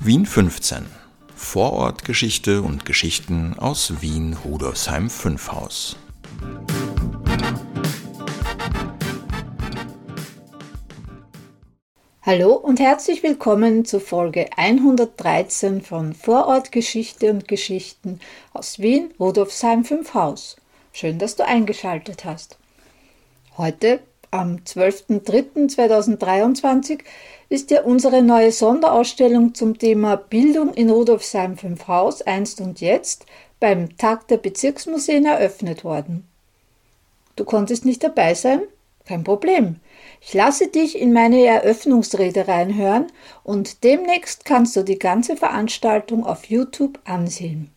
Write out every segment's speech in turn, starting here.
Wien 15. Vorortgeschichte und Geschichten aus Wien Rudolfsheim 5 Haus. Hallo und herzlich willkommen zu Folge 113 von Vorortgeschichte und Geschichten aus Wien Rudolfsheim 5 Haus. Schön, dass du eingeschaltet hast. Heute, am 12.03.2023, ist ja unsere neue Sonderausstellung zum Thema Bildung in Rudolfsheim 5 Haus einst und jetzt beim Tag der Bezirksmuseen eröffnet worden. Du konntest nicht dabei sein? Kein Problem. Ich lasse dich in meine Eröffnungsrede reinhören und demnächst kannst du die ganze Veranstaltung auf YouTube ansehen.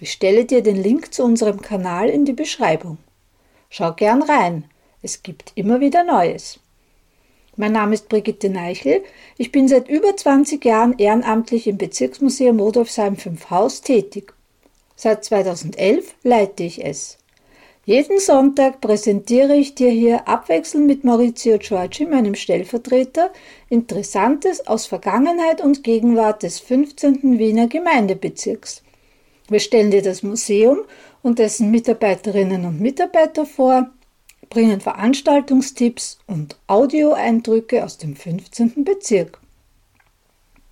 Ich stelle dir den Link zu unserem Kanal in die Beschreibung. Schau gern rein. Es gibt immer wieder Neues. Mein Name ist Brigitte Neichel. Ich bin seit über 20 Jahren ehrenamtlich im Bezirksmuseum Rudolfsheim 5 Haus tätig. Seit 2011 leite ich es. Jeden Sonntag präsentiere ich dir hier abwechselnd mit Maurizio Giorgi, meinem Stellvertreter, Interessantes aus Vergangenheit und Gegenwart des 15. Wiener Gemeindebezirks. Wir stellen dir das Museum und dessen Mitarbeiterinnen und Mitarbeiter vor, bringen Veranstaltungstipps und Audioeindrücke aus dem 15. Bezirk.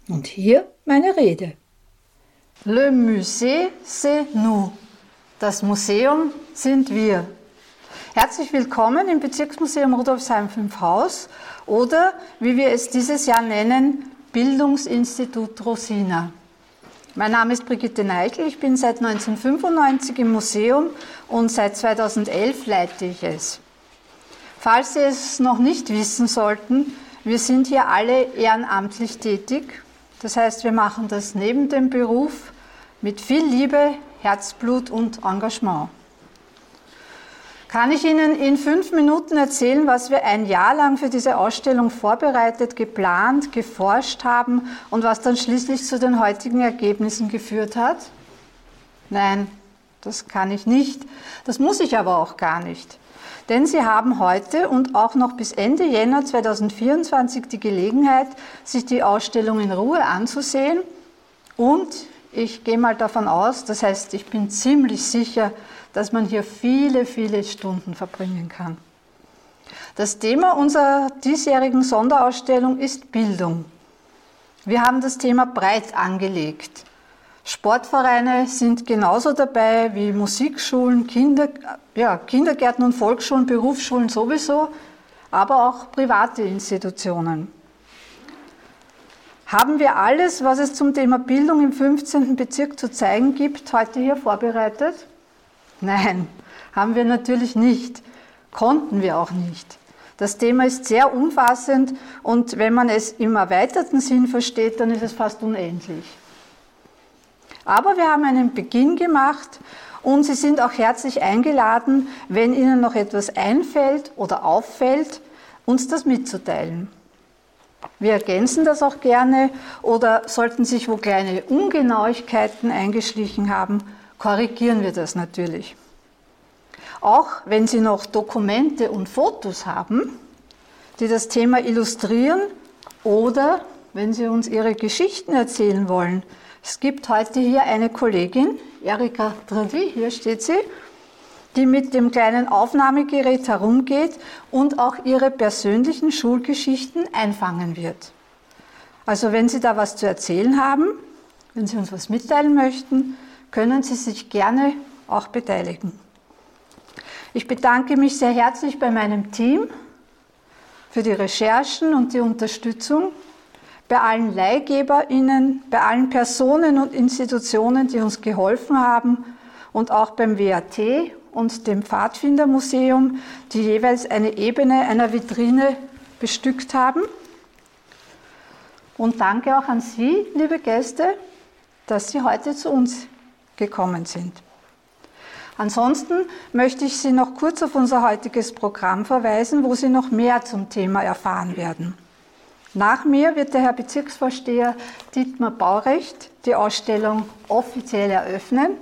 Und hier meine Rede. Le musée, c'est nous. Das Museum sind wir. Herzlich willkommen im Bezirksmuseum Rudolfsheim 5 Haus oder wie wir es dieses Jahr nennen, Bildungsinstitut Rosina. Mein Name ist Brigitte Neichel, ich bin seit 1995 im Museum und seit 2011 leite ich es. Falls Sie es noch nicht wissen sollten, wir sind hier alle ehrenamtlich tätig. Das heißt, wir machen das neben dem Beruf mit viel Liebe, Herzblut und Engagement. Kann ich Ihnen in fünf Minuten erzählen, was wir ein Jahr lang für diese Ausstellung vorbereitet, geplant, geforscht haben und was dann schließlich zu den heutigen Ergebnissen geführt hat? Nein, das kann ich nicht. Das muss ich aber auch gar nicht. Denn Sie haben heute und auch noch bis Ende Jänner 2024 die Gelegenheit, sich die Ausstellung in Ruhe anzusehen. Und ich gehe mal davon aus, das heißt, ich bin ziemlich sicher, dass man hier viele, viele Stunden verbringen kann. Das Thema unserer diesjährigen Sonderausstellung ist Bildung. Wir haben das Thema breit angelegt. Sportvereine sind genauso dabei wie Musikschulen, Kinder, ja, Kindergärten und Volksschulen, Berufsschulen sowieso, aber auch private Institutionen. Haben wir alles, was es zum Thema Bildung im 15. Bezirk zu zeigen gibt, heute hier vorbereitet? Nein, haben wir natürlich nicht. Konnten wir auch nicht. Das Thema ist sehr umfassend und wenn man es im erweiterten Sinn versteht, dann ist es fast unendlich. Aber wir haben einen Beginn gemacht und Sie sind auch herzlich eingeladen, wenn Ihnen noch etwas einfällt oder auffällt, uns das mitzuteilen. Wir ergänzen das auch gerne oder sollten sich wo kleine Ungenauigkeiten eingeschlichen haben, korrigieren wir das natürlich. Auch wenn Sie noch Dokumente und Fotos haben, die das Thema illustrieren oder wenn Sie uns Ihre Geschichten erzählen wollen, es gibt heute hier eine Kollegin, Erika Tradi, hier steht sie, die mit dem kleinen Aufnahmegerät herumgeht und auch ihre persönlichen Schulgeschichten einfangen wird. Also wenn Sie da was zu erzählen haben, wenn Sie uns was mitteilen möchten, können Sie sich gerne auch beteiligen. Ich bedanke mich sehr herzlich bei meinem Team für die Recherchen und die Unterstützung bei allen LeihgeberInnen, bei allen Personen und Institutionen, die uns geholfen haben und auch beim WAT und dem Pfadfindermuseum, die jeweils eine Ebene einer Vitrine bestückt haben. Und danke auch an Sie, liebe Gäste, dass Sie heute zu uns gekommen sind. Ansonsten möchte ich Sie noch kurz auf unser heutiges Programm verweisen, wo Sie noch mehr zum Thema erfahren werden. Nach mir wird der Herr Bezirksvorsteher Dietmar Baurecht die Ausstellung offiziell eröffnen.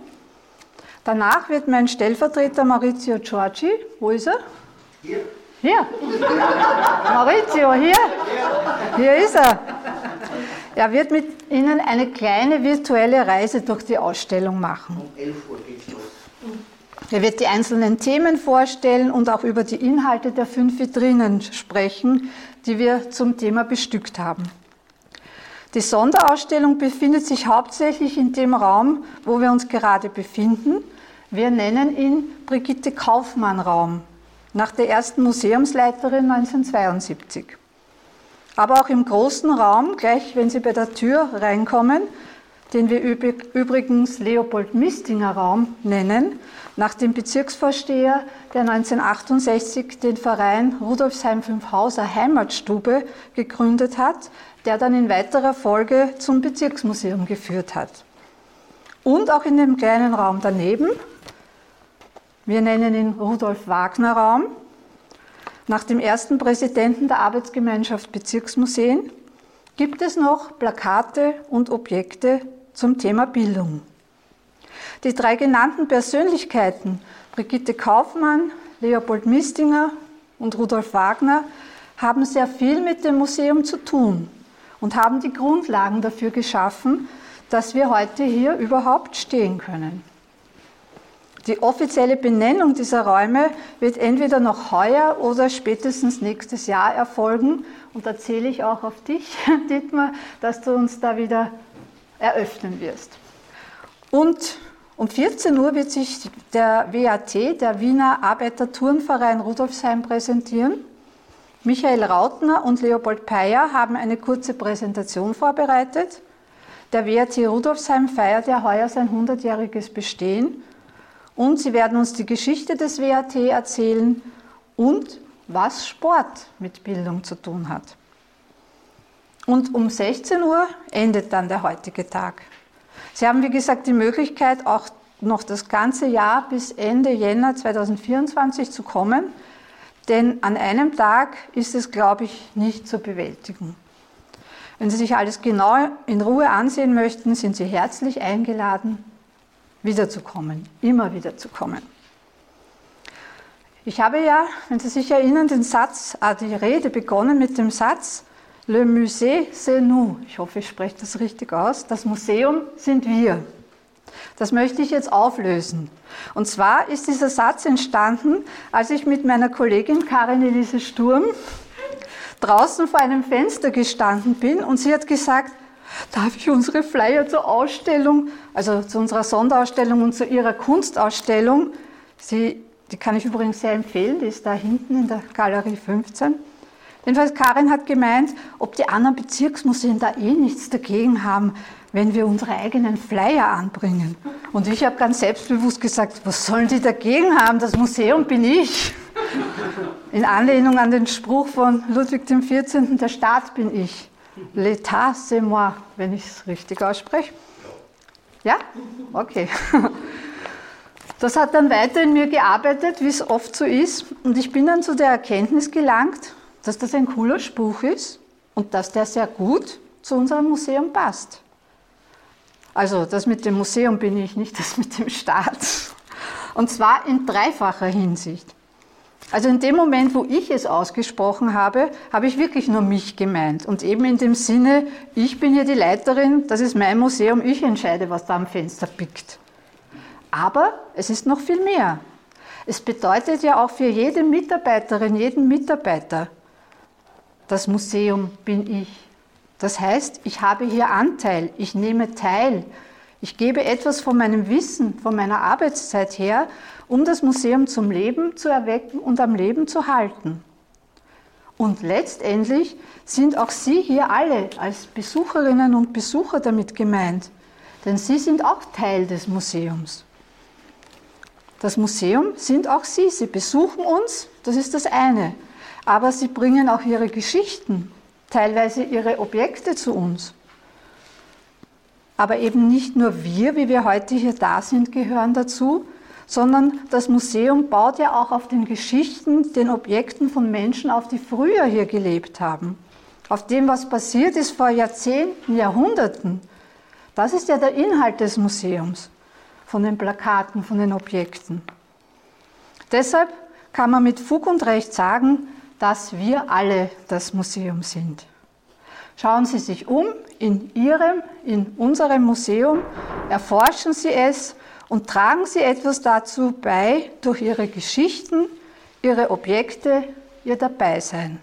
Danach wird mein Stellvertreter Maurizio Giorgi, wo ist er? Hier. Hier. Maurizio, hier. Hier ist er. Er wird mit Ihnen eine kleine virtuelle Reise durch die Ausstellung machen. Um 11 Uhr geht's los. Er wird die einzelnen Themen vorstellen und auch über die Inhalte der fünf Vitrinen sprechen, die wir zum Thema bestückt haben. Die Sonderausstellung befindet sich hauptsächlich in dem Raum, wo wir uns gerade befinden. Wir nennen ihn Brigitte Kaufmann Raum, nach der ersten Museumsleiterin 1972. Aber auch im großen Raum, gleich wenn Sie bei der Tür reinkommen, den wir übrigens Leopold Mistinger Raum nennen, nach dem Bezirksvorsteher, der 1968 den Verein Rudolfsheim 5 Hauser Heimatstube gegründet hat, der dann in weiterer Folge zum Bezirksmuseum geführt hat. Und auch in dem kleinen Raum daneben, wir nennen ihn Rudolf Wagner Raum, nach dem ersten Präsidenten der Arbeitsgemeinschaft Bezirksmuseen, gibt es noch Plakate und Objekte zum Thema Bildung. Die drei genannten Persönlichkeiten, Brigitte Kaufmann, Leopold Mistinger und Rudolf Wagner, haben sehr viel mit dem Museum zu tun und haben die Grundlagen dafür geschaffen, dass wir heute hier überhaupt stehen können. Die offizielle Benennung dieser Räume wird entweder noch heuer oder spätestens nächstes Jahr erfolgen. Und da zähle ich auch auf dich, Dietmar, dass du uns da wieder eröffnen wirst. Und um 14 Uhr wird sich der WAT, der Wiener Arbeiterturnverein Rudolfsheim, präsentieren. Michael Rautner und Leopold Peyer haben eine kurze Präsentation vorbereitet. Der WRT Rudolfsheim feiert ja heuer sein 100-jähriges Bestehen und sie werden uns die Geschichte des WRT erzählen und was Sport mit Bildung zu tun hat. Und um 16 Uhr endet dann der heutige Tag. Sie haben, wie gesagt, die Möglichkeit, auch noch das ganze Jahr bis Ende Jänner 2024 zu kommen. Denn an einem Tag ist es, glaube ich, nicht zu bewältigen. Wenn Sie sich alles genau in Ruhe ansehen möchten, sind Sie herzlich eingeladen, wiederzukommen, immer wiederzukommen. Ich habe ja, wenn Sie sich erinnern, den Satz, ah, die Rede begonnen mit dem Satz, Le musée, c'est nous. Ich hoffe, ich spreche das richtig aus. Das Museum sind wir. Das möchte ich jetzt auflösen. Und zwar ist dieser Satz entstanden, als ich mit meiner Kollegin Karin Elise Sturm draußen vor einem Fenster gestanden bin und sie hat gesagt, darf ich unsere Flyer zur Ausstellung, also zu unserer Sonderausstellung und zu ihrer Kunstausstellung, sie, die kann ich übrigens sehr empfehlen, die ist da hinten in der Galerie 15. Jedenfalls Karin hat gemeint, ob die anderen Bezirksmuseen da eh nichts dagegen haben, wenn wir unsere eigenen Flyer anbringen. Und ich habe ganz selbstbewusst gesagt, was sollen die dagegen haben? Das Museum bin ich. In Anlehnung an den Spruch von Ludwig XIV., der Staat bin ich. L'État, c'est moi, wenn ich es richtig ausspreche. Ja? Okay. Das hat dann weiter in mir gearbeitet, wie es oft so ist. Und ich bin dann zu der Erkenntnis gelangt, dass das ein cooler Spruch ist und dass der sehr gut zu unserem Museum passt. Also das mit dem Museum bin ich, nicht das mit dem Staat. Und zwar in dreifacher Hinsicht. Also in dem Moment, wo ich es ausgesprochen habe, habe ich wirklich nur mich gemeint. Und eben in dem Sinne, ich bin hier die Leiterin, das ist mein Museum, ich entscheide, was da am Fenster pickt. Aber es ist noch viel mehr. Es bedeutet ja auch für jede Mitarbeiterin, jeden Mitarbeiter, das Museum bin ich. Das heißt, ich habe hier Anteil, ich nehme teil, ich gebe etwas von meinem Wissen, von meiner Arbeitszeit her, um das Museum zum Leben zu erwecken und am Leben zu halten. Und letztendlich sind auch Sie hier alle als Besucherinnen und Besucher damit gemeint, denn Sie sind auch Teil des Museums. Das Museum sind auch Sie. Sie besuchen uns, das ist das eine. Aber Sie bringen auch Ihre Geschichten teilweise ihre Objekte zu uns. Aber eben nicht nur wir, wie wir heute hier da sind, gehören dazu, sondern das Museum baut ja auch auf den Geschichten, den Objekten von Menschen auf, die früher hier gelebt haben. Auf dem, was passiert ist vor Jahrzehnten, Jahrhunderten. Das ist ja der Inhalt des Museums, von den Plakaten, von den Objekten. Deshalb kann man mit Fug und Recht sagen, dass wir alle das Museum sind. Schauen Sie sich um in Ihrem, in unserem Museum, erforschen Sie es und tragen Sie etwas dazu bei durch Ihre Geschichten, Ihre Objekte, Ihr Dabeisein.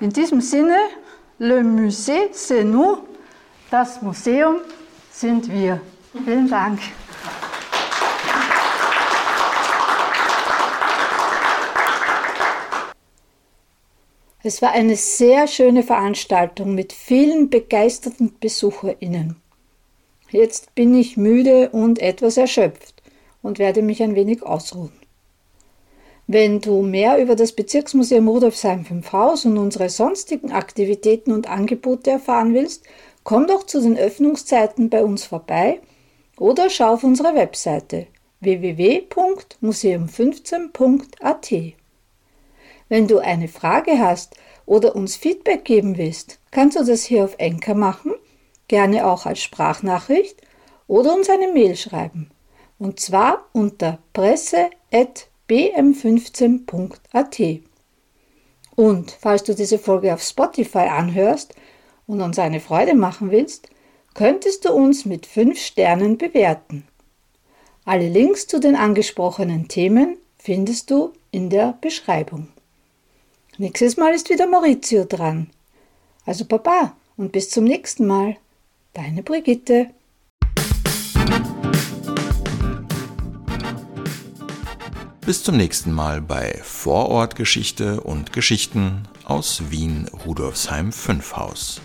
In diesem Sinne, le musée c'est nous, das Museum sind wir. Vielen Dank. Es war eine sehr schöne Veranstaltung mit vielen begeisterten BesucherInnen. Jetzt bin ich müde und etwas erschöpft und werde mich ein wenig ausruhen. Wenn du mehr über das Bezirksmuseum Rudolfsheim 5 Haus und unsere sonstigen Aktivitäten und Angebote erfahren willst, komm doch zu den Öffnungszeiten bei uns vorbei oder schau auf unsere Webseite www.museum15.at. Wenn du eine Frage hast oder uns Feedback geben willst, kannst du das hier auf Enker machen, gerne auch als Sprachnachricht oder uns eine Mail schreiben. Und zwar unter presse.bm15.at. Und falls du diese Folge auf Spotify anhörst und uns eine Freude machen willst, könntest du uns mit 5 Sternen bewerten. Alle Links zu den angesprochenen Themen findest du in der Beschreibung. Nächstes Mal ist wieder Maurizio dran. Also Papa und bis zum nächsten Mal. Deine Brigitte. Bis zum nächsten Mal bei Vorortgeschichte und Geschichten aus Wien Rudolfsheim 5 Haus.